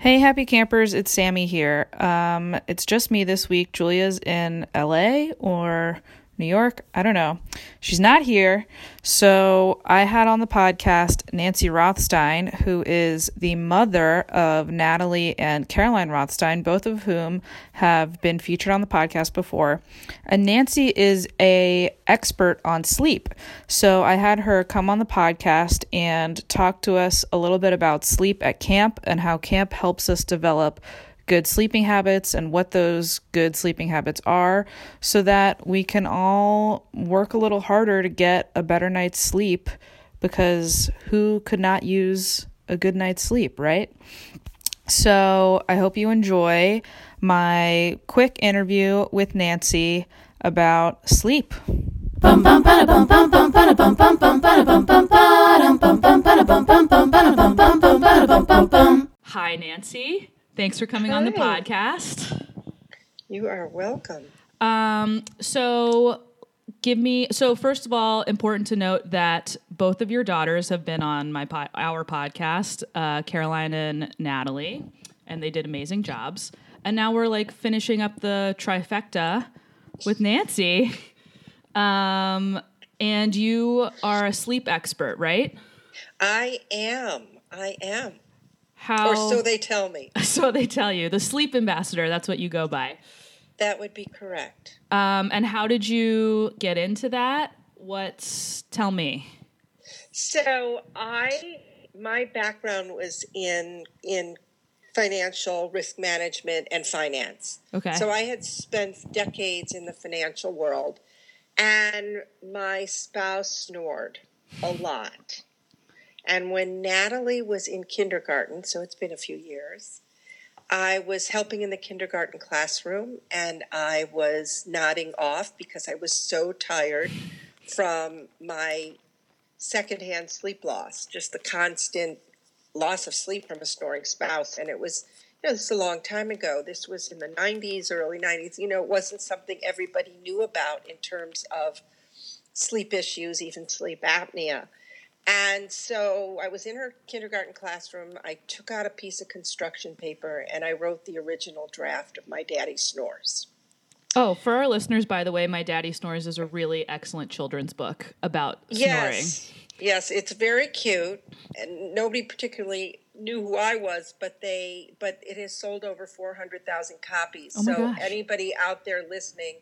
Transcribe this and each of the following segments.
Hey, happy campers, it's Sammy here. Um, it's just me this week. Julia's in LA or New York. I don't know. She's not here. So I had on the podcast Nancy Rothstein, who is the mother of Natalie and Caroline Rothstein, both of whom have been featured on the podcast before. And Nancy is a expert on sleep. So I had her come on the podcast and talk to us a little bit about sleep at camp and how camp helps us develop good sleeping habits and what those good sleeping habits are so that we can all work a little harder to get a better night's sleep because who could not use a good night's sleep, right? So I hope you enjoy my quick interview with Nancy about sleep. Hi, Nancy. Thanks for coming on the podcast. You are welcome. Um, so give me so first of all, important to note that both of your daughters have been on my po- our podcast, uh, Caroline and Natalie, and they did amazing jobs. And now we're like finishing up the trifecta with Nancy. Um, and you are a sleep expert, right? I am. I am. How Or so they tell me. so they tell you the sleep ambassador. That's what you go by. That would be correct. Um, and how did you get into that? What's tell me? So I my background was in in financial risk management and finance. Okay. So I had spent decades in the financial world and my spouse snored a lot. And when Natalie was in kindergarten, so it's been a few years, I was helping in the kindergarten classroom and I was nodding off because I was so tired from my secondhand sleep loss, just the constant loss of sleep from a snoring spouse. And it was, you know, this is a long time ago. This was in the 90s, early 90s. You know, it wasn't something everybody knew about in terms of sleep issues, even sleep apnea. And so I was in her kindergarten classroom. I took out a piece of construction paper and I wrote the original draft of My Daddy Snores. Oh, for our listeners, by the way, My Daddy Snores is a really excellent children's book about snoring. Yes. Yes, it's very cute, and nobody particularly knew who I was, but they but it has sold over four hundred thousand copies. Oh so gosh. anybody out there listening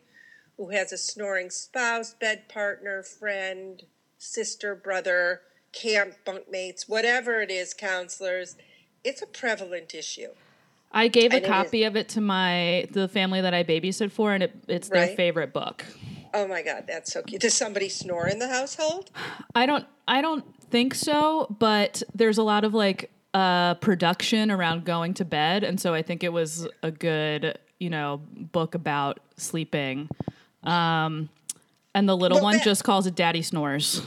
who has a snoring spouse, bed partner, friend, sister, brother, camp bunkmates, whatever it is, counselors, it's a prevalent issue. I gave a And it is- copy of it to my the family that I babysit for, and it, it's their favorite book. Oh my God, that's so cute. Does somebody snore in the household? I don't I don't think so, but there's a lot of like uh production around going to bed, and so I think it was a good you know book about sleeping. Um, and the little Well, one that- just calls it Daddy Snores.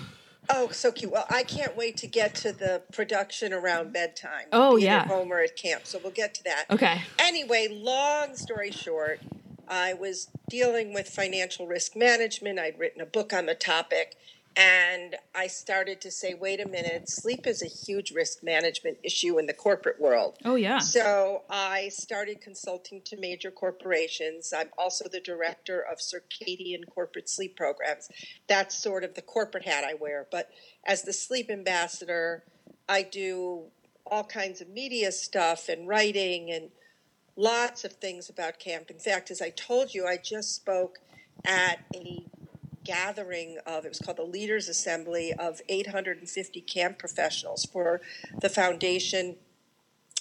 Oh, so cute. Well, I can't wait to get to the production around bedtime. Oh, yeah. At home or at camp. So we'll get to that. Okay. Anyway, long story short, I was dealing with financial risk management. I'd written a book on the topic. And I started to say, wait a minute, sleep is a huge risk management issue in the corporate world. Oh yeah. So I started consulting to major corporations. I'm also the director of circadian corporate sleep programs. That's sort of the corporate hat I wear. But as the sleep ambassador, I do all kinds of media stuff and writing and lots of things about camp. In fact, as I told you, I just spoke at a gathering of it was called the leaders assembly of 850 camp professionals for the foundation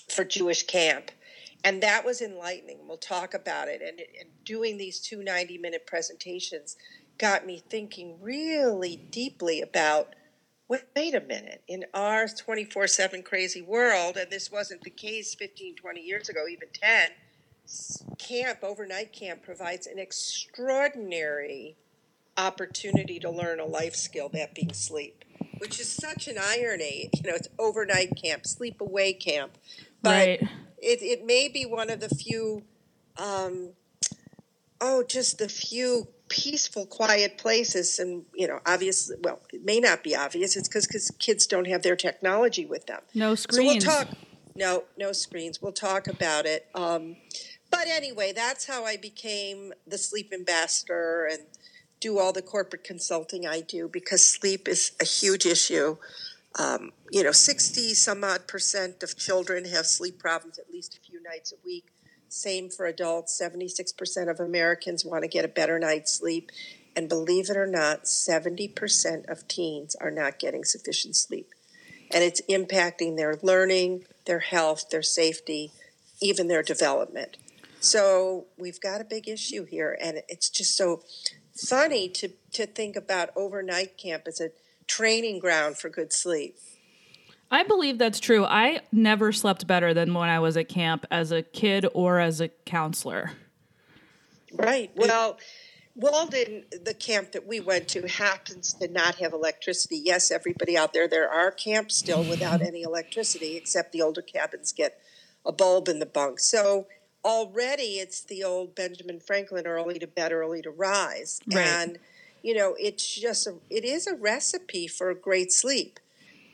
for Jewish camp. And that was enlightening. We'll talk about it. And, and doing these two 90 minute presentations got me thinking really deeply about wait, wait a minute, in our 24 7 crazy world, and this wasn't the case 15, 20 years ago, even 10, camp, overnight camp, provides an extraordinary opportunity to learn a life skill, that being sleep, which is such an irony. You know, it's overnight camp, sleep away camp. But Right. it, it may be one of the few, um, oh, just the few peaceful, quiet places. And, you know, obviously, well, it may not be obvious. It's because kids don't have their technology with them. No screens. So we'll talk. No, no screens. We'll talk about it. Um, but anyway, that's how I became the sleep ambassador and do all the corporate consulting I do because sleep is a huge issue. Um, you know, 60 some odd percent of children have sleep problems at least a few nights a week. Same for adults. 76% of Americans want to get a better night's sleep. And believe it or not, 70% of teens are not getting sufficient sleep and it's impacting their learning, their health, their safety, even their development. So we've got a big issue here, and it's just so funny to, to think about overnight camp as a training ground for good sleep. I believe that's true. I never slept better than when I was at camp as a kid or as a counselor. Right. Well, Walden, the camp that we went to, happens to not have electricity. Yes, everybody out there, there are camps still without any electricity, except the older cabins get a bulb in the bunk. So already it's the old Benjamin Franklin early to bed, early to rise. Right. And, you know, it's just, a, it is a recipe for a great sleep.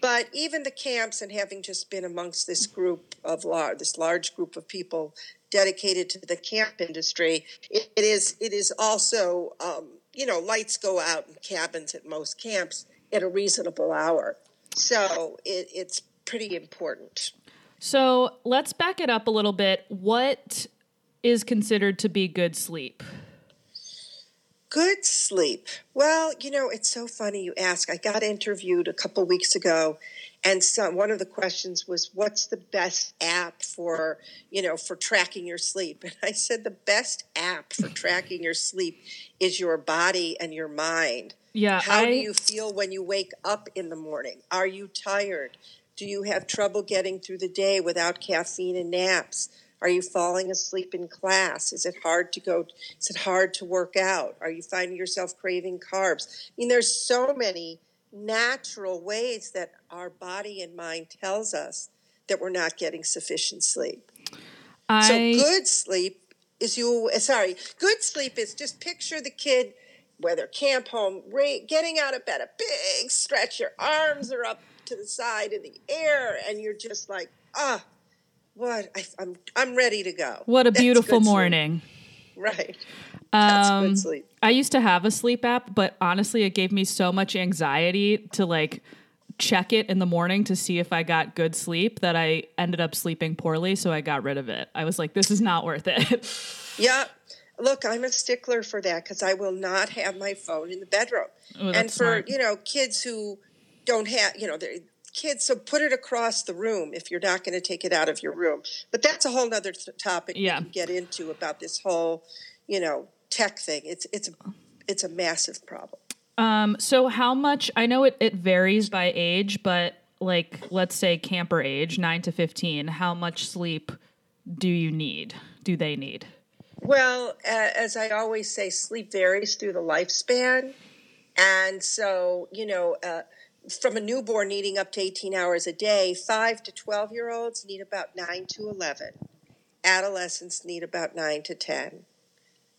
But even the camps, and having just been amongst this group of large, this large group of people dedicated to the camp industry, it, it is it is also um, you know lights go out in cabins at most camps at a reasonable hour, so it, it's pretty important. So let's back it up a little bit. What is considered to be good sleep? Good sleep. Well, you know, it's so funny you ask. I got interviewed a couple weeks ago, and so one of the questions was, "What's the best app for, you know, for tracking your sleep?" And I said, "The best app for tracking your sleep is your body and your mind. Yeah, How I do you feel when you wake up in the morning? Are you tired? Do you have trouble getting through the day without caffeine and naps? Are you falling asleep in class? Is it hard to go? Is it hard to work out? Are you finding yourself craving carbs? I mean, there's so many natural ways that our body and mind tells us that we're not getting sufficient sleep. I So good sleep is you. Sorry, good sleep is just picture the kid, whether camp, home, getting out of bed, a big stretch. Your arms are up to the side in the air, and you're just like, ah, what? I, I'm I'm ready to go. what a That's beautiful good sleep. morning. Right. That's Um, good sleep. I used to have a sleep app, but honestly, it gave me so much anxiety to like check it in the morning to see if I got good sleep that I ended up sleeping poorly. So I got rid of it. I was like, this is not worth it. Yeah. Look, I'm a stickler for that because I will not have my phone in the bedroom. Oh, and for smart. you know kids who don't have you know they're kids so put it across the room if you're not going to take it out of your room but that's a whole nother th- topic Yeah. can get into about this whole you know tech thing it's it's a it's a massive problem um, so how much? I know it, it varies by age, but like let's say camper age, nine to fifteen. How much sleep do you need? Do they need? Well, as I always say, sleep varies through the lifespan. And so, you know, uh, from a newborn needing up to 18 hours a day, 5 to 12 year olds need about 9 to 11. Adolescents need about 9 to 10.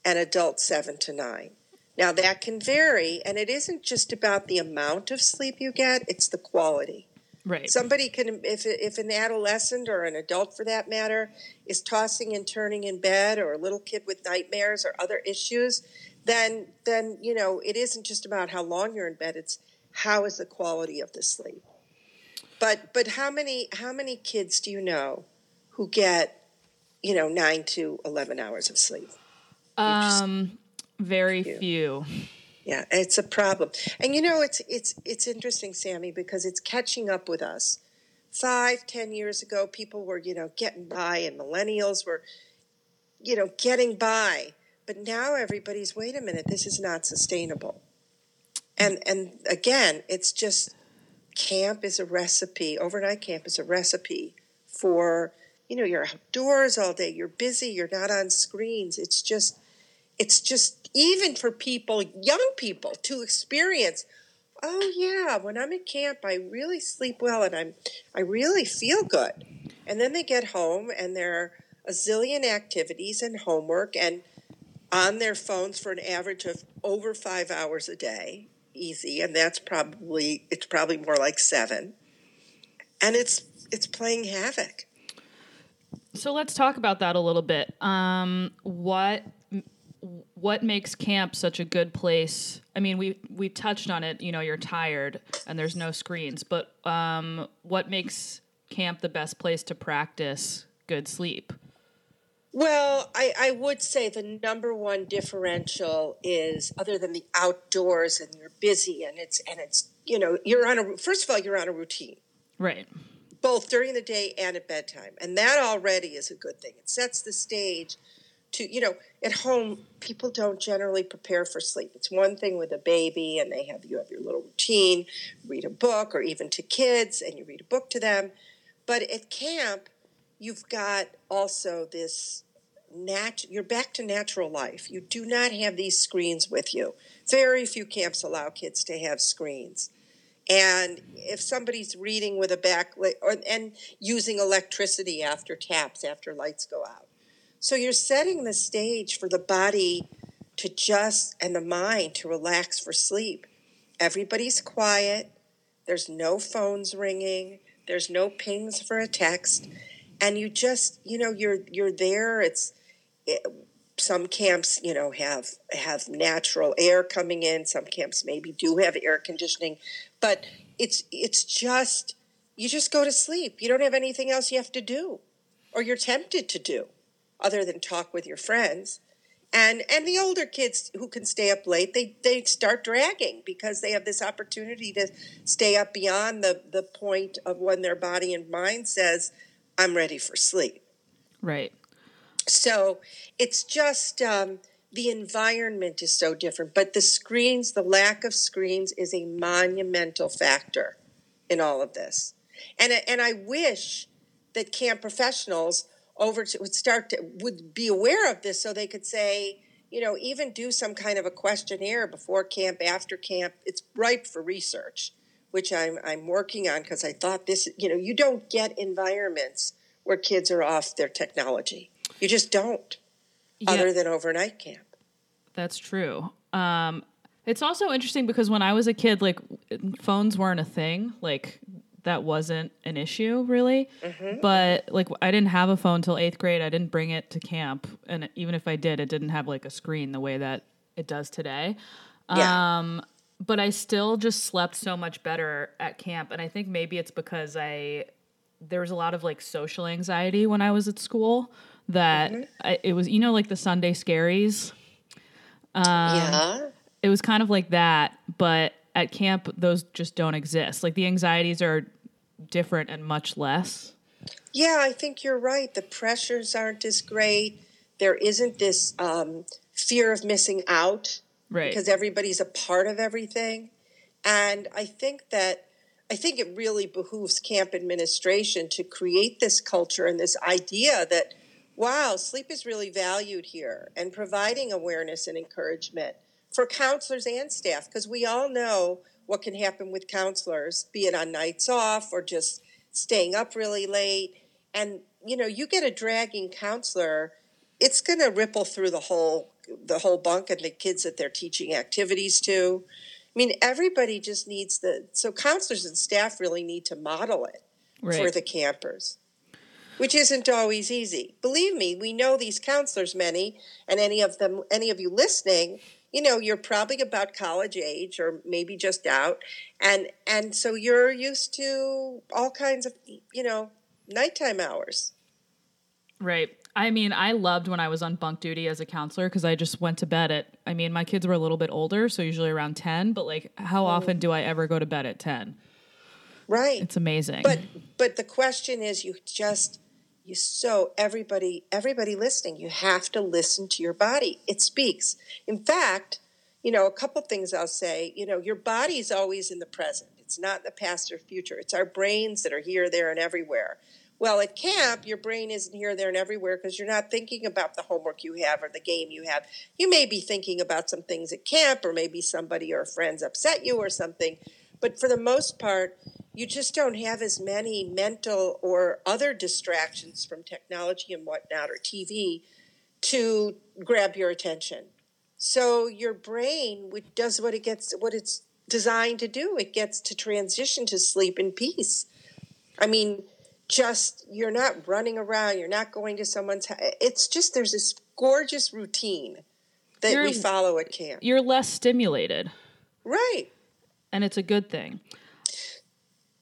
And adults 7 to 9. Now, that can vary, and it isn't just about the amount of sleep you get, it's the quality Right. somebody can if if an adolescent or an adult for that matter is tossing and turning in bed or a little kid with nightmares or other issues then then you know it isn't just about how long you're in bed it's how is the quality of the sleep but but how many how many kids do you know who get you know 9 to 11 hours of sleep um, very few. Yeah, it's a problem. And you know, it's it's it's interesting, Sammy, because it's catching up with us. Five, ten years ago, people were, you know, getting by and millennials were, you know, getting by. But now everybody's, wait a minute, this is not sustainable. And and again, it's just camp is a recipe, overnight camp is a recipe for you know, you're outdoors all day, you're busy, you're not on screens. It's just, it's just even for people, young people, to experience. Oh yeah, when I'm at camp, I really sleep well and I'm, I really feel good. And then they get home and there are a zillion activities and homework and on their phones for an average of over five hours a day, easy, and that's probably it's probably more like seven. And it's it's playing havoc. So let's talk about that a little bit. Um, what what makes camp such a good place? I mean, we we touched on it. You know, you're tired and there's no screens, but um, what makes camp the best place to practice good sleep? Well, I, I would say the number one differential is other than the outdoors and you're busy and it's and it's you know you're on a first of all you're on a routine. Right. Both during the day and at bedtime. And that already is a good thing. It sets the stage to you know at home people don't generally prepare for sleep. It's one thing with a baby and they have you have your little routine read a book or even to kids and you read a book to them. But at camp you've got also this nat you're back to natural life. You do not have these screens with you. Very few camps allow kids to have screens. And if somebody's reading with a backlit or and using electricity after taps after lights go out. So you're setting the stage for the body to just and the mind to relax for sleep. Everybody's quiet. There's no phones ringing. There's no pings for a text and you just you know you're you're there. It's it, some camps you know have have natural air coming in. Some camps maybe do have air conditioning. But it's it's just you just go to sleep. You don't have anything else you have to do or you're tempted to do other than talk with your friends. And and the older kids who can stay up late they they start dragging because they have this opportunity to stay up beyond the the point of when their body and mind says i'm ready for sleep. Right. So it's just um, the environment is so different, but the screens, the lack of screens, is a monumental factor in all of this. And and I wish that camp professionals over to, would start to would be aware of this so they could say you know even do some kind of a questionnaire before camp after camp. It's ripe for research which i'm i'm working on because i thought this you know you don't get environments where kids are off their technology you just don't, yeah, other than overnight camp. That's true. Um, it's also interesting because when I was a kid, like phones weren't a thing. Like that wasn't an issue really. Mm-hmm. But like I didn't have a phone till eighth grade. I didn't bring it to camp, and even if I did, it didn't have like a screen the way that it does today. Yeah. Um, but I still just slept so much better at camp, and I think maybe it's because I there was a lot of like social anxiety when I was at school that mm-hmm. I, it was you know like the Sunday scaries. Um, yeah. It was kind of like that, but at camp those just don't exist. Like the anxieties are different and much less. Yeah, I think you're right. The pressures aren't as great. There isn't this um, fear of missing out, right? Because everybody's a part of everything, and I think that I think it really behooves camp administration to create this culture and this idea that wow, sleep is really valued here and providing awareness and encouragement for counselors and staff because we all know what can happen with counselors, be it on nights off or just staying up really late. And you know, you get a dragging counselor, it's going to ripple through the whole the whole bunk and the kids that they're teaching activities to. I mean, everybody just needs the so counselors and staff really need to model it right. for the campers which isn't always easy. Believe me, we know these counselors, many, and any of them, any of you listening, you know, you're probably about college age or maybe just out, and and so you're used to all kinds of, you know, nighttime hours. Right. I mean, I loved when I was on bunk duty as a counselor because I just went to bed at. I mean, my kids were a little bit older, so usually around ten. But like, how mm. often do I ever go to bed at ten? Right. It's amazing. But but the question is, you just you so everybody everybody listening you have to listen to your body it speaks in fact you know a couple things i'll say you know your body's always in the present it's not the past or future it's our brains that are here there and everywhere Well, at camp, your brain isn't here, there, and everywhere because you're not thinking about the homework you have or the game you have. You may be thinking about some things at camp, or maybe somebody or friend's upset you or something. But for the most part, you just don't have as many mental or other distractions from technology and whatnot or TV to grab your attention. So your brain does what it gets, what it's designed to do. It gets to transition to sleep in peace. I mean, just you're not running around, you're not going to someone's house. It's just there's this gorgeous routine that you're, we follow at camp. You're less stimulated. Right. And it's a good thing.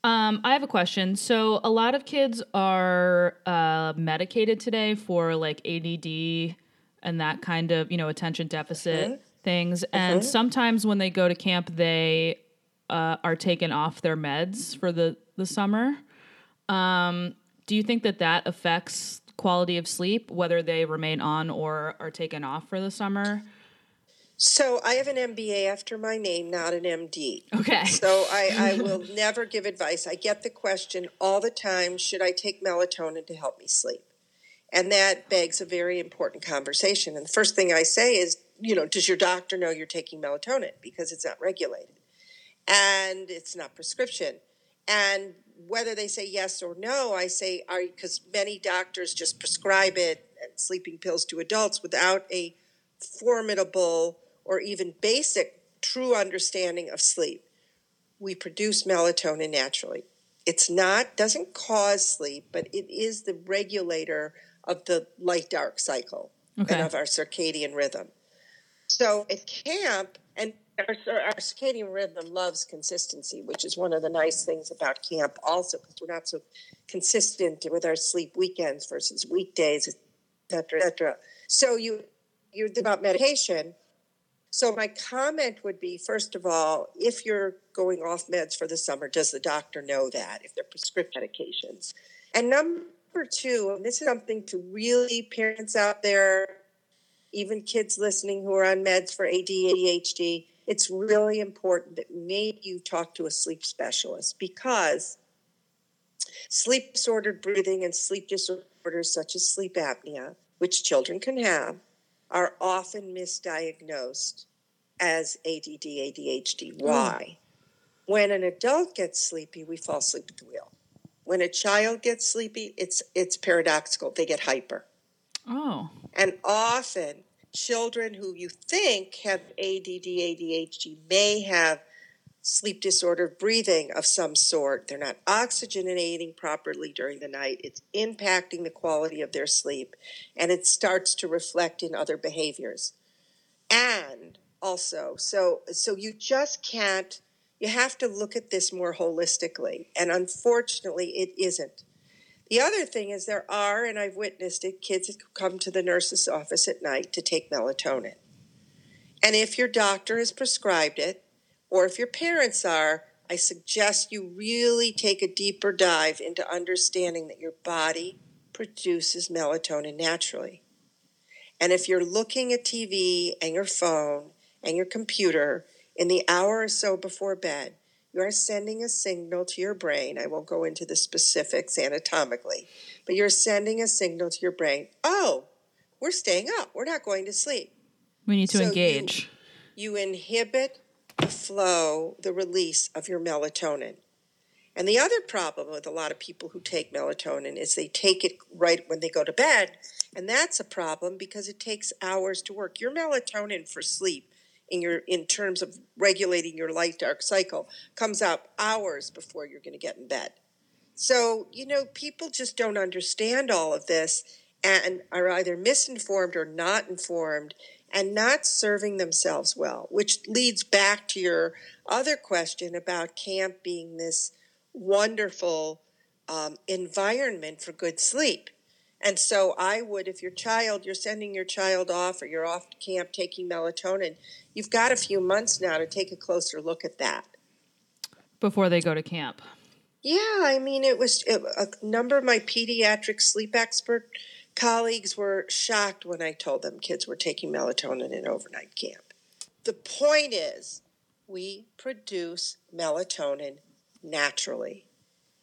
Um, I have a question. So, a lot of kids are uh, medicated today for like ADD and that kind of, you know, attention deficit mm-hmm. things. And mm-hmm. sometimes when they go to camp, they uh, are taken off their meds for the, the summer. Um, do you think that that affects quality of sleep, whether they remain on or are taken off for the summer? So I have an MBA after my name, not an MD. Okay. So I, I will never give advice. I get the question all the time should I take melatonin to help me sleep? And that begs a very important conversation. And the first thing I say is, you know, does your doctor know you're taking melatonin? Because it's not regulated and it's not prescription. And whether they say yes or no, I say, are because many doctors just prescribe it and sleeping pills to adults without a formidable or even basic true understanding of sleep. We produce melatonin naturally. It's not doesn't cause sleep, but it is the regulator of the light dark cycle okay. and of our circadian rhythm. So at camp, and our, our, circadian rhythm loves consistency, which is one of the nice things about camp, also, because we're not so consistent with our sleep weekends versus weekdays, et cetera, et cetera. So you you're about medication. So my comment would be, first of all, if you're going off meds for the summer, does the doctor know that if they're prescription medications? And number two, and this is something to really parents out there, even kids listening who are on meds for AD, ADHD, it's really important that maybe you talk to a sleep specialist because sleep disordered breathing and sleep disorders such as sleep apnea, which children can have, are often misdiagnosed as ADD, ADHD. Why? Mm. When an adult gets sleepy, we fall asleep at the wheel. When a child gets sleepy, it's it's paradoxical. They get hyper. Oh. And often children who you think have ADD, ADHD may have sleep disorder breathing of some sort. They're not oxygenating properly during the night. It's impacting the quality of their sleep and it starts to reflect in other behaviors. And also, so so you just can't you have to look at this more holistically. And unfortunately it isn't. The other thing is there are, and I've witnessed it, kids that come to the nurse's office at night to take melatonin. And if your doctor has prescribed it, or if your parents are, I suggest you really take a deeper dive into understanding that your body produces melatonin naturally. And if you're looking at TV and your phone and your computer in the hour or so before bed, you are sending a signal to your brain. I won't go into the specifics anatomically, but you're sending a signal to your brain oh, we're staying up. We're not going to sleep. We need to so engage. You, you inhibit the flow, the release of your melatonin. And the other problem with a lot of people who take melatonin is they take it right when they go to bed. And that's a problem because it takes hours to work. Your melatonin for sleep in your in terms of regulating your light dark cycle comes out hours before you're going to get in bed. So, you know, people just don't understand all of this and are either misinformed or not informed and not serving themselves well, which leads back to your other question about camp being this wonderful um, environment for good sleep. And so I would, if your child, you're sending your child off or you're off to camp taking melatonin, you've got a few months now to take a closer look at that. Before they go to camp. Yeah, I mean, it was it, a number of my pediatric sleep expert Colleagues were shocked when I told them kids were taking melatonin in overnight camp. The point is, we produce melatonin naturally.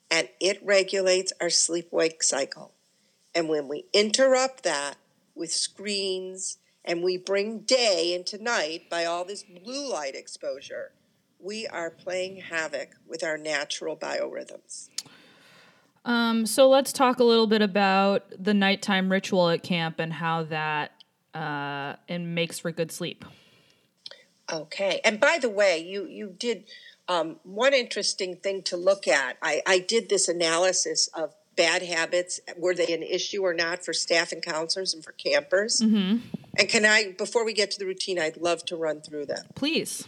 and it regulates our sleep wake cycle. And when we interrupt that with screens and we bring day into night by all this blue light exposure, we are playing havoc with our natural biorhythms. Um, so let's talk a little bit about the nighttime ritual at camp and how that uh, and makes for good sleep. Okay. And by the way, you you did um, one interesting thing to look at. I, I did this analysis of bad habits. Were they an issue or not for staff and counselors and for campers? Mm-hmm. And can I, before we get to the routine, I'd love to run through them. Please.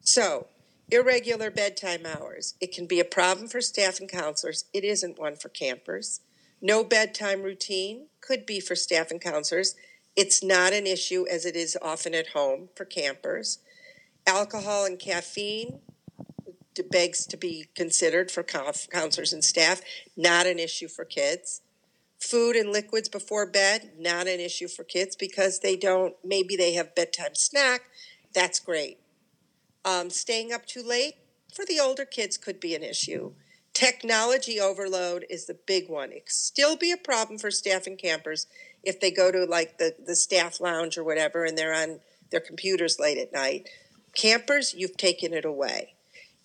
So, irregular bedtime hours. It can be a problem for staff and counselors. It isn't one for campers. No bedtime routine could be for staff and counselors. It's not an issue as it is often at home for campers. Alcohol and caffeine begs to be considered for counselors and staff, not an issue for kids. Food and liquids before bed, not an issue for kids because they don't, maybe they have bedtime snack. That's great. Um, staying up too late for the older kids could be an issue. Technology overload is the big one. It still be a problem for staff and campers if they go to like the, the staff lounge or whatever and they're on their computers late at night. Campers, you've taken it away.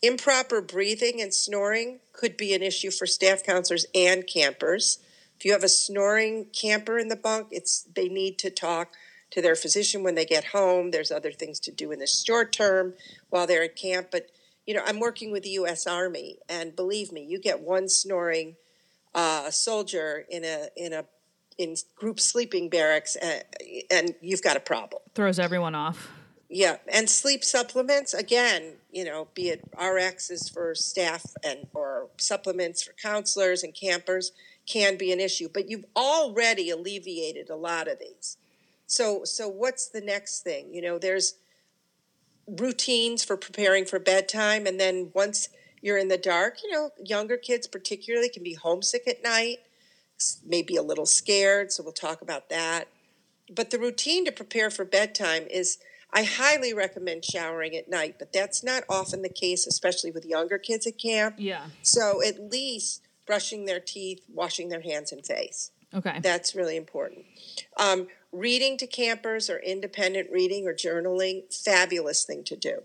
Improper breathing and snoring could be an issue for staff counselors and campers. If you have a snoring camper in the bunk, it's they need to talk to their physician when they get home. There's other things to do in the short term while they're at camp, but you know, I'm working with the U.S. Army, and believe me, you get one snoring uh, soldier in a in a in group sleeping barracks, and, and you've got a problem. Throws everyone off. Yeah, and sleep supplements again, you know, be it RXs for staff and or supplements for counselors and campers can be an issue, but you've already alleviated a lot of these. So so what's the next thing? You know, there's routines for preparing for bedtime and then once you're in the dark, you know, younger kids particularly can be homesick at night, maybe a little scared, so we'll talk about that. But the routine to prepare for bedtime is I highly recommend showering at night, but that's not often the case, especially with younger kids at camp. Yeah. So at least brushing their teeth, washing their hands and face. Okay. That's really important. Um, reading to campers or independent reading or journaling, fabulous thing to do.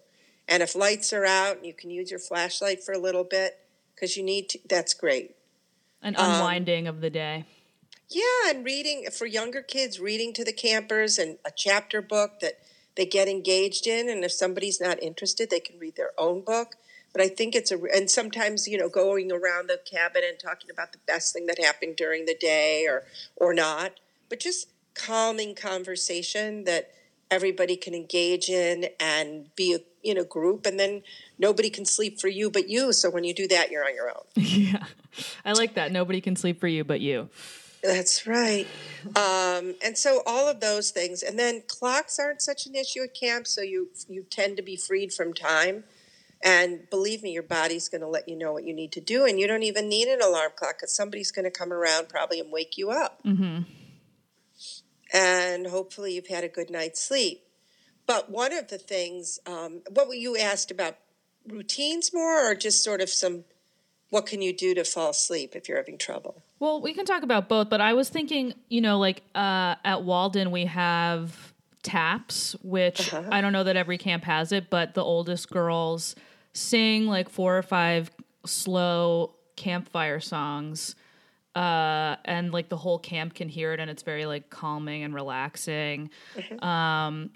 And if lights are out and you can use your flashlight for a little bit because you need to, that's great. An unwinding um, of the day. Yeah, and reading for younger kids, reading to the campers and a chapter book that they get engaged in. And if somebody's not interested, they can read their own book. But I think it's a, and sometimes, you know, going around the cabin and talking about the best thing that happened during the day or, or not, but just calming conversation that everybody can engage in and be a, in a group and then nobody can sleep for you but you so when you do that you're on your own yeah i like that nobody can sleep for you but you that's right. Um, and so all of those things, and then clocks aren't such an issue at camp, so you you tend to be freed from time. And believe me, your body's going to let you know what you need to do, and you don't even need an alarm clock because somebody's going to come around probably and wake you up. Mm-hmm. And hopefully, you've had a good night's sleep. But one of the things, um, what were you asked about routines more, or just sort of some, what can you do to fall asleep if you're having trouble? Well, we can talk about both, but I was thinking, you know, like uh, at Walden, we have taps, which uh-huh. I don't know that every camp has it, but the oldest girls sing like four or five slow campfire songs. Uh, and like the whole camp can hear it, and it's very like calming and relaxing. Mm-hmm. Um,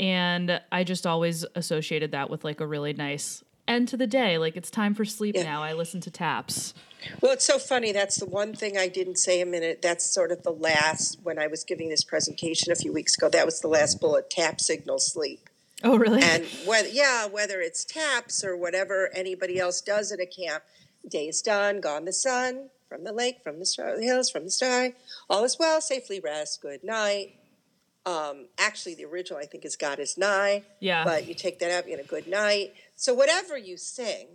and I just always associated that with like a really nice end to the day. Like it's time for sleep yeah. now. I listen to taps. Well, it's so funny. That's the one thing I didn't say a minute. That's sort of the last, when I was giving this presentation a few weeks ago, that was the last bullet tap signal sleep. Oh, really? And whether, yeah, whether it's taps or whatever anybody else does at a camp, day is done, gone the sun, from the lake, from the, star, the hills, from the sky, all is well, safely rest, good night. Um, actually, the original I think is God is nigh. Yeah. But you take that out, you get a good night. So whatever you sing,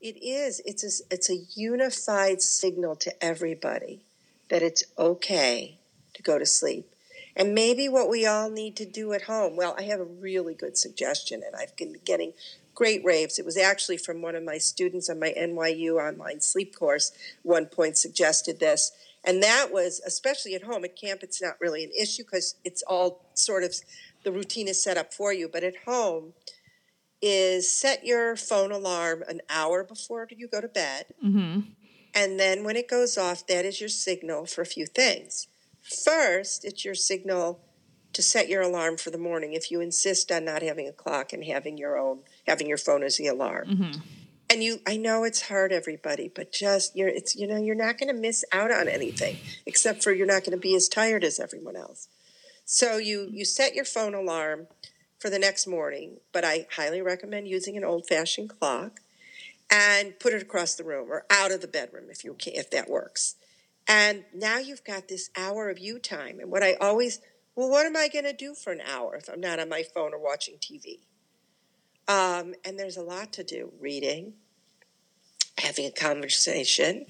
it is. It's a, it's a unified signal to everybody that it's okay to go to sleep. And maybe what we all need to do at home. Well, I have a really good suggestion, and I've been getting great raves. It was actually from one of my students on my NYU online sleep course. One point suggested this, and that was especially at home. At camp, it's not really an issue because it's all sort of the routine is set up for you. But at home, is set your phone alarm an hour before you go to bed. Mm-hmm. And then when it goes off, that is your signal for a few things. First, it's your signal to set your alarm for the morning if you insist on not having a clock and having your own having your phone as the alarm. Mm-hmm. And you I know it's hard everybody, but just you're it's you know you're not going to miss out on anything except for you're not going to be as tired as everyone else. So you you set your phone alarm for the next morning, but I highly recommend using an old-fashioned clock and put it across the room or out of the bedroom if you can if that works. And now you've got this hour of you time. And what I always well, what am I going to do for an hour if I'm not on my phone or watching TV? Um, and there's a lot to do reading, having a conversation.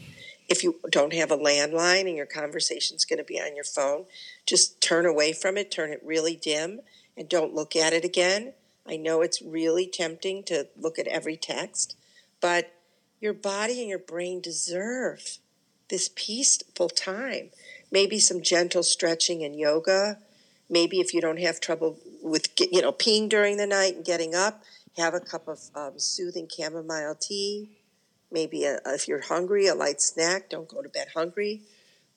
If you don't have a landline and your conversation's going to be on your phone, just turn away from it, turn it really dim, and don't look at it again. I know it's really tempting to look at every text, but your body and your brain deserve this peaceful time. Maybe some gentle stretching and yoga, maybe if you don't have trouble with you know peeing during the night and getting up have a cup of um, soothing chamomile tea maybe a, if you're hungry a light snack don't go to bed hungry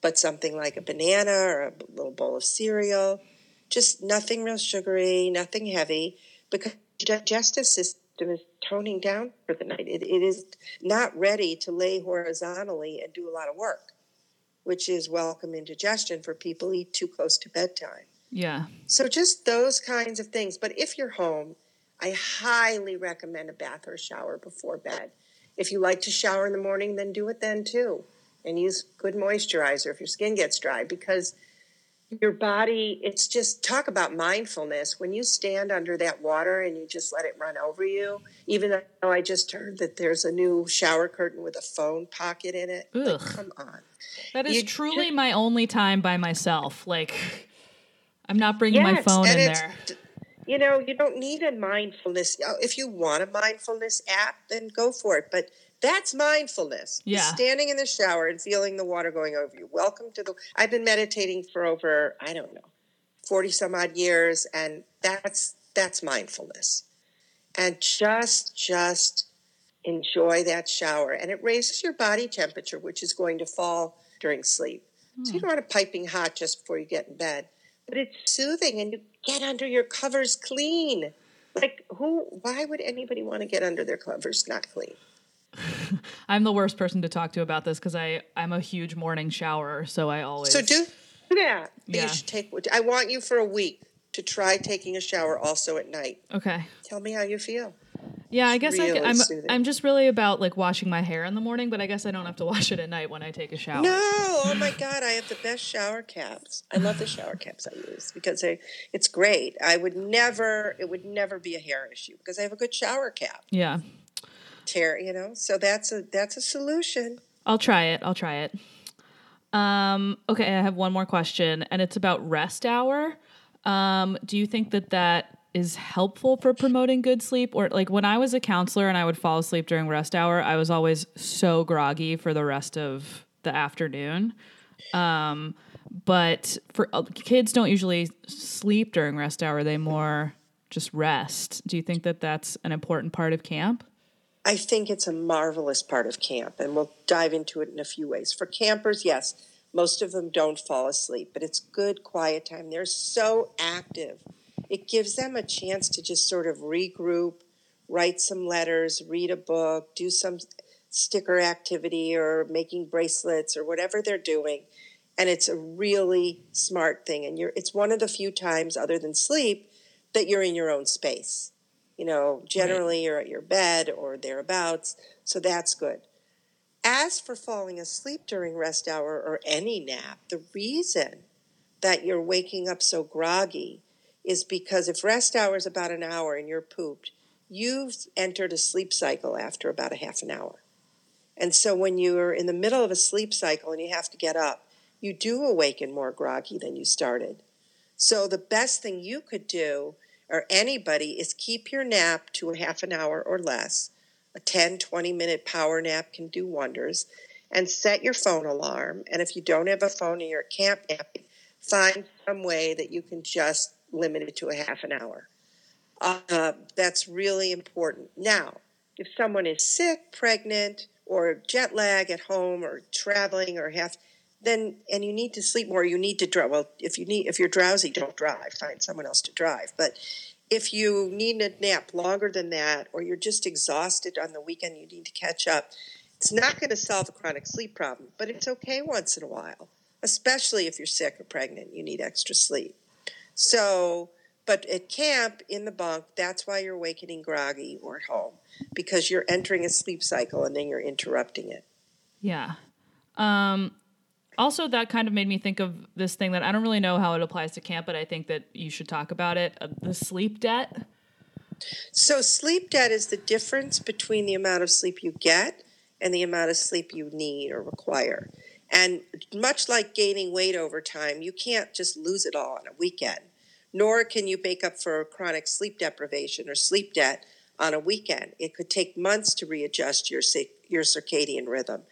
but something like a banana or a little bowl of cereal just nothing real sugary nothing heavy because digestive system is toning down for the night it, it is not ready to lay horizontally and do a lot of work which is welcome indigestion for people eat too close to bedtime Yeah. so just those kinds of things. But if you're home, I highly recommend a bath or shower before bed. If you like to shower in the morning, then do it then too. And use good moisturizer if your skin gets dry because your body, it's just talk about mindfulness. When you stand under that water and you just let it run over you, even though I just heard that there's a new shower curtain with a phone pocket in it. Like, come on. That is You truly my only time by myself. Like, I'm not bringing my phone in there. You know, you don't need a mindfulness. If you want a mindfulness app, then go for it. But that's mindfulness. Yeah. Standing in the shower and feeling the water going over you. Welcome to the. I've been meditating for over I don't know, forty some odd years, and that's that's mindfulness. And just just enjoy that shower, and it raises your body temperature, which is going to fall during sleep. So you hmm. don't want it piping hot just before you get in bed but it's soothing and you get under your covers clean. Like who why would anybody want to get under their covers not clean? I'm the worst person to talk to about this because I I'm a huge morning shower, so I always So do do that. Yeah. You should take I want you for a week to try taking a shower also at night. Okay. Tell me how you feel. Yeah, I guess I really can, I'm soothing. I'm just really about like washing my hair in the morning, but I guess I don't have to wash it at night when I take a shower. No, oh my God, I have the best shower caps. I love the shower caps I use because they, it's great. I would never, it would never be a hair issue because I have a good shower cap. Yeah. Tear, you know, so that's a that's a solution. I'll try it. I'll try it. Um, okay, I have one more question, and it's about rest hour. Um, do you think that that is helpful for promoting good sleep? Or like when I was a counselor and I would fall asleep during rest hour, I was always so groggy for the rest of the afternoon. Um, but for uh, kids, don't usually sleep during rest hour; they more just rest. Do you think that that's an important part of camp? I think it's a marvelous part of camp, and we'll dive into it in a few ways. For campers, yes, most of them don't fall asleep, but it's good quiet time. They're so active. It gives them a chance to just sort of regroup, write some letters, read a book, do some sticker activity or making bracelets or whatever they're doing. And it's a really smart thing. And you're it's one of the few times other than sleep that you're in your own space. You know, generally you're at your bed or thereabouts, so that's good. As for falling asleep during rest hour or any nap, the reason that you're waking up so groggy is because if rest hour is about an hour and you're pooped, you've entered a sleep cycle after about a half an hour. And so when you're in the middle of a sleep cycle and you have to get up, you do awaken more groggy than you started. So the best thing you could do, or anybody is keep your nap to a half an hour or less. A 10, 20 minute power nap can do wonders. And set your phone alarm. And if you don't have a phone and you're camp napping, find some way that you can just limit it to a half an hour. Uh, that's really important. Now, if someone is sick, pregnant, or jet lag at home, or traveling, or have then and you need to sleep more you need to drive well if you need if you're drowsy don't drive find someone else to drive. But if you need a nap longer than that or you're just exhausted on the weekend you need to catch up it's not going to solve a chronic sleep problem but it's okay once in a while especially if you're sick or pregnant you need extra sleep. So but at camp in the bunk that's why you're awakening groggy or at home because you're entering a sleep cycle and then you're interrupting it. Yeah. Um also that kind of made me think of this thing that I don't really know how it applies to camp, but I think that you should talk about it uh, the sleep debt. So, sleep debt is the difference between the amount of sleep you get and the amount of sleep you need or require. And much like gaining weight over time, you can't just lose it all on a weekend, nor can you make up for chronic sleep deprivation or sleep debt on a weekend. It could take months to readjust your, your circadian rhythm.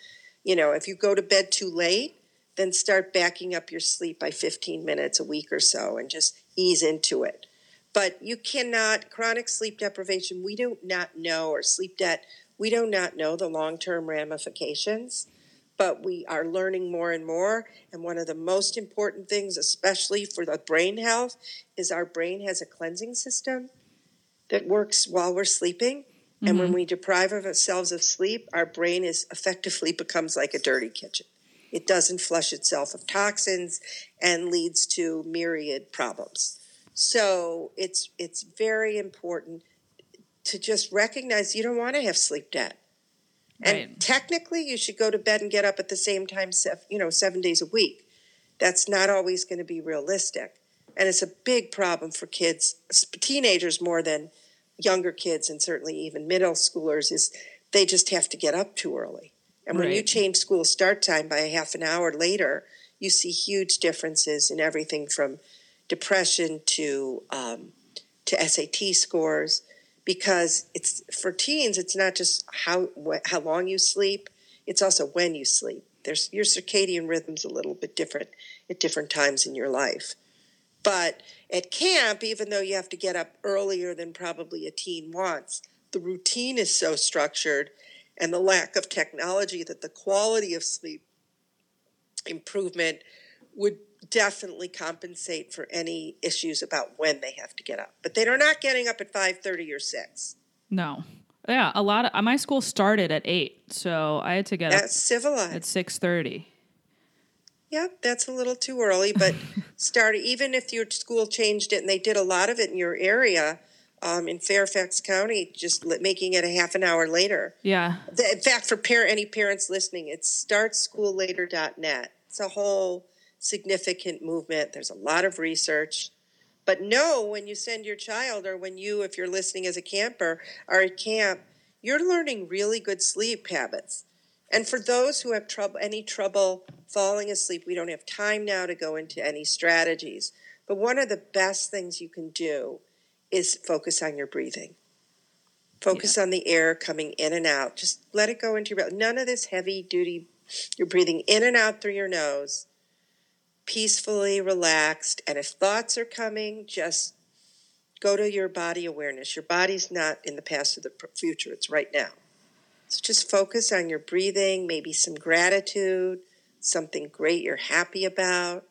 You know, if you go to bed too late, then start backing up your sleep by 15 minutes a week or so and just ease into it. But you cannot, chronic sleep deprivation, we do not know, or sleep debt, we do not know the long term ramifications, but we are learning more and more. And one of the most important things, especially for the brain health, is our brain has a cleansing system that works while we're sleeping. And mm-hmm. when we deprive ourselves of sleep, our brain is effectively becomes like a dirty kitchen it doesn't flush itself of toxins and leads to myriad problems. So it's it's very important to just recognize you don't want to have sleep debt. And right. technically, you should go to bed and get up at the same time, you know, seven days a week. That's not always going to be realistic. And it's a big problem for kids, teenagers more than younger kids, and certainly even middle schoolers, is they just have to get up too early. And when right. you change school start time by a half an hour later, you see huge differences in everything from depression to um, to SAT scores. Because it's for teens, it's not just how wh- how long you sleep; it's also when you sleep. There's your circadian rhythm's a little bit different at different times in your life. But at camp, even though you have to get up earlier than probably a teen wants, the routine is so structured and the lack of technology that the quality of sleep improvement would definitely compensate for any issues about when they have to get up. But they're not getting up at 5:30 or 6. No. Yeah, a lot of my school started at 8, so I had to get that's up civilized. at 6:30. Yep, that's a little too early, but start even if your school changed it and they did a lot of it in your area, um, in Fairfax County, just making it a half an hour later. Yeah. In fact, for parent, any parents listening, it's startschoollater.net. It's a whole significant movement. There's a lot of research. But know when you send your child, or when you, if you're listening as a camper, are at camp, you're learning really good sleep habits. And for those who have trouble, any trouble falling asleep, we don't have time now to go into any strategies. But one of the best things you can do is focus on your breathing. Focus yeah. on the air coming in and out. Just let it go into your belly. None of this heavy duty. You're breathing in and out through your nose, peacefully, relaxed. And if thoughts are coming, just go to your body awareness. Your body's not in the past or the future, it's right now. So just focus on your breathing, maybe some gratitude, something great you're happy about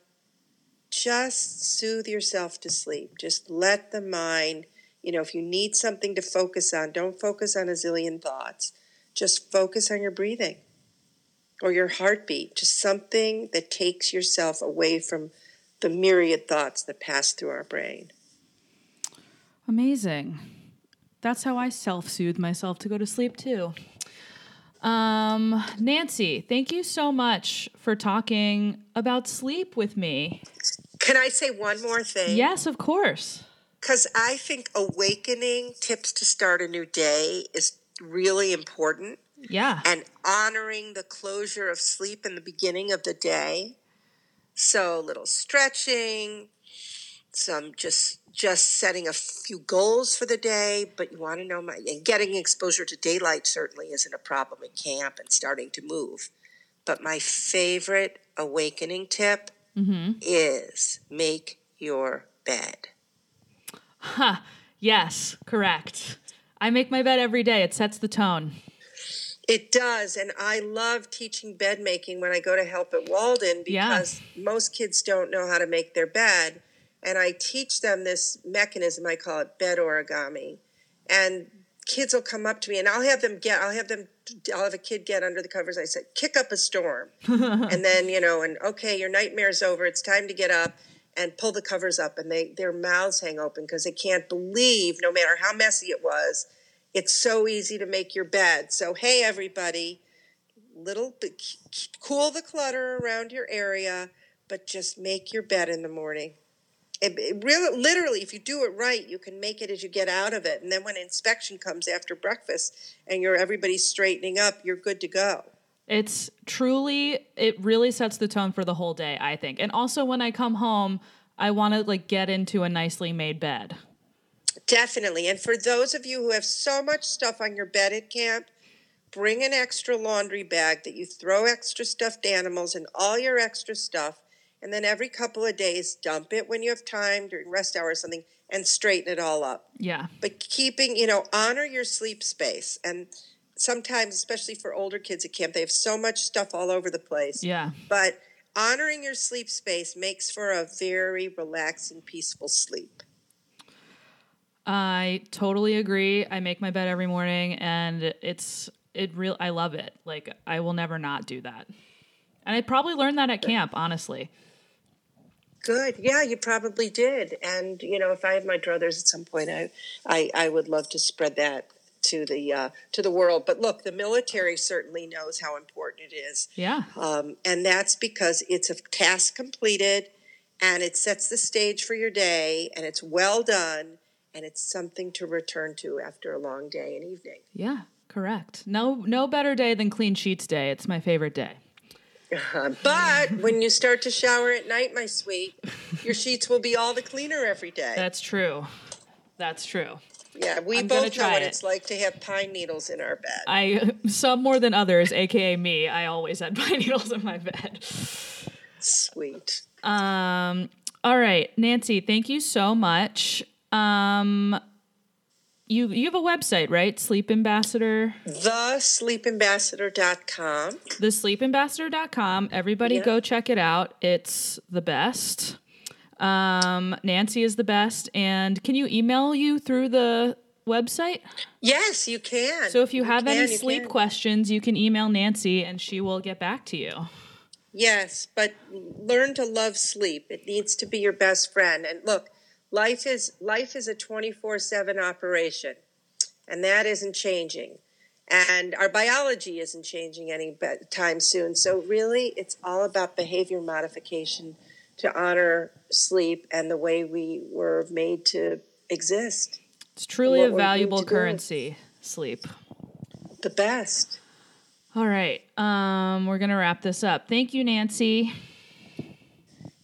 just soothe yourself to sleep. Just let the mind, you know, if you need something to focus on, don't focus on a zillion thoughts. Just focus on your breathing or your heartbeat, just something that takes yourself away from the myriad thoughts that pass through our brain. Amazing. That's how I self soothe myself to go to sleep, too. Um, Nancy, thank you so much for talking about sleep with me. Can I say one more thing? Yes, of course. Because I think awakening tips to start a new day is really important. Yeah. And honoring the closure of sleep in the beginning of the day. So, little stretching, some just just setting a few goals for the day, but you want to know my and getting exposure to daylight certainly isn't a problem at camp and starting to move. But my favorite awakening tip Mm-hmm. is make your bed. Huh. Yes, correct. I make my bed every day. It sets the tone. It does, and I love teaching bed making when I go to help at Walden Yeah. because most kids don't know how to make their bed, and I teach them this mechanism. I call it bed origami, and kids will come up to me, and I'll have them get, I'll have them, I'll have a kid get under the covers. I said, kick up a storm, and then you know, and okay, your nightmare's over. It's time to get up and pull the covers up, and they their mouths hang open because they can't believe, no matter how messy it was, it's so easy to make your bed. So hey, everybody, little cool the clutter around your area, but just make your bed in the morning. It, it really, literally, if you do it right, you can make it as you get out of it, and then when inspection comes after breakfast and you're everybody's straightening up, you're good to go. It's truly, it really sets the tone for the whole day, I think. And also, when I come home, I want to like get into a nicely made bed. Definitely. And for those of you who have so much stuff on your bed at camp, bring an extra laundry bag that you throw extra stuffed animals and all your extra stuff. And then every couple of days, dump it when you have time during rest hour or something and straighten it all up. Yeah. But keeping, you know, honor your sleep space. And sometimes, especially for older kids at camp, they have so much stuff all over the place. Yeah. But honoring your sleep space makes for a very relaxing, peaceful sleep. I totally agree. I make my bed every morning and it's it real I love it. Like I will never not do that. And I probably learned that at camp, honestly. Good. Yeah, you probably did. And you know, if I have my druthers at some point, I, I, I would love to spread that to the uh, to the world. But look, the military certainly knows how important it is, Yeah. um, and that's because it's a task completed, and it sets the stage for your day, and it's well done, and it's something to return to after a long day and evening. Yeah, correct. No no better day than clean sheets day. It's my favorite day. But when you start to shower at night, my sweet, your sheets will be all the cleaner every day. That's true. That's true. Yeah, we I'm both know what it. it's like to have pine needles in our bed. I some more than others, aka me, I always had pine needles in my bed. Sweet. Um all right, Nancy, thank you so much. Um you you have a website, right? Sleep Ambassador. TheSleepAmbassador.com. thesleepambassador.com. Everybody Yeah. go check it out. It's the best. Um, Nancy is the best. And can you email you through the website? Yes, you can. So if you have can, any sleep can. questions, you can email Nancy and she will get back to you. Yes, but learn to love sleep. It needs to be your best friend. And look, life is life is a 24/7 operation. And that isn't changing. And our biology isn't changing any time soon. So really, it's all about behavior modification to honor sleep and the way we were made to exist. It's truly a valuable currency, sleep. The best. All right. Um, we're gonna wrap this up. Thank you, Nancy.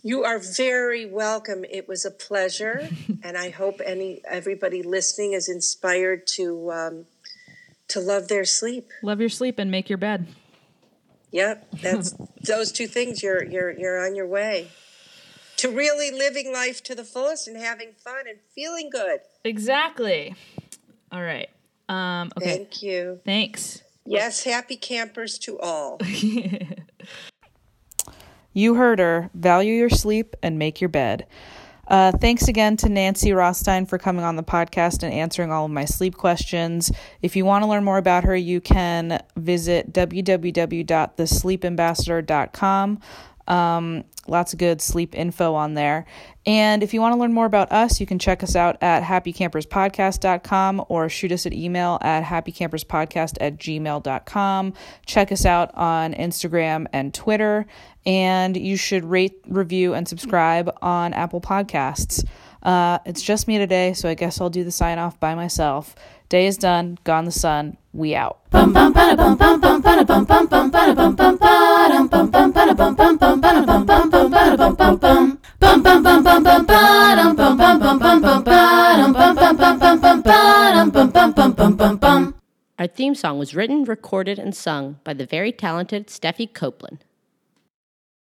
You are very welcome. It was a pleasure, and I hope any everybody listening is inspired to um, to love their sleep. Love your sleep and make your bed. Yep, that's those two things. You're you're you're on your way to really living life to the fullest and having fun and feeling good. Exactly. All right. Um, okay. Thank you. Thanks. Yes, happy campers to all. You heard her. Value your sleep and make your bed. Uh, thanks again to Nancy Rothstein for coming on the podcast and answering all of my sleep questions. If you want to learn more about her, you can visit www.thesleepambassador.com. Um, lots of good sleep info on there. And if you want to learn more about us, you can check us out at happycamperspodcast.com or shoot us an email at happycamperspodcast at gmail.com. Check us out on Instagram and Twitter and you should rate, review, and subscribe on Apple Podcasts. Uh, it's just me today, so I guess I'll do the sign off by myself. Day is done, gone the sun, we out. Our theme song was written, recorded, and sung by the very talented Steffi Copeland.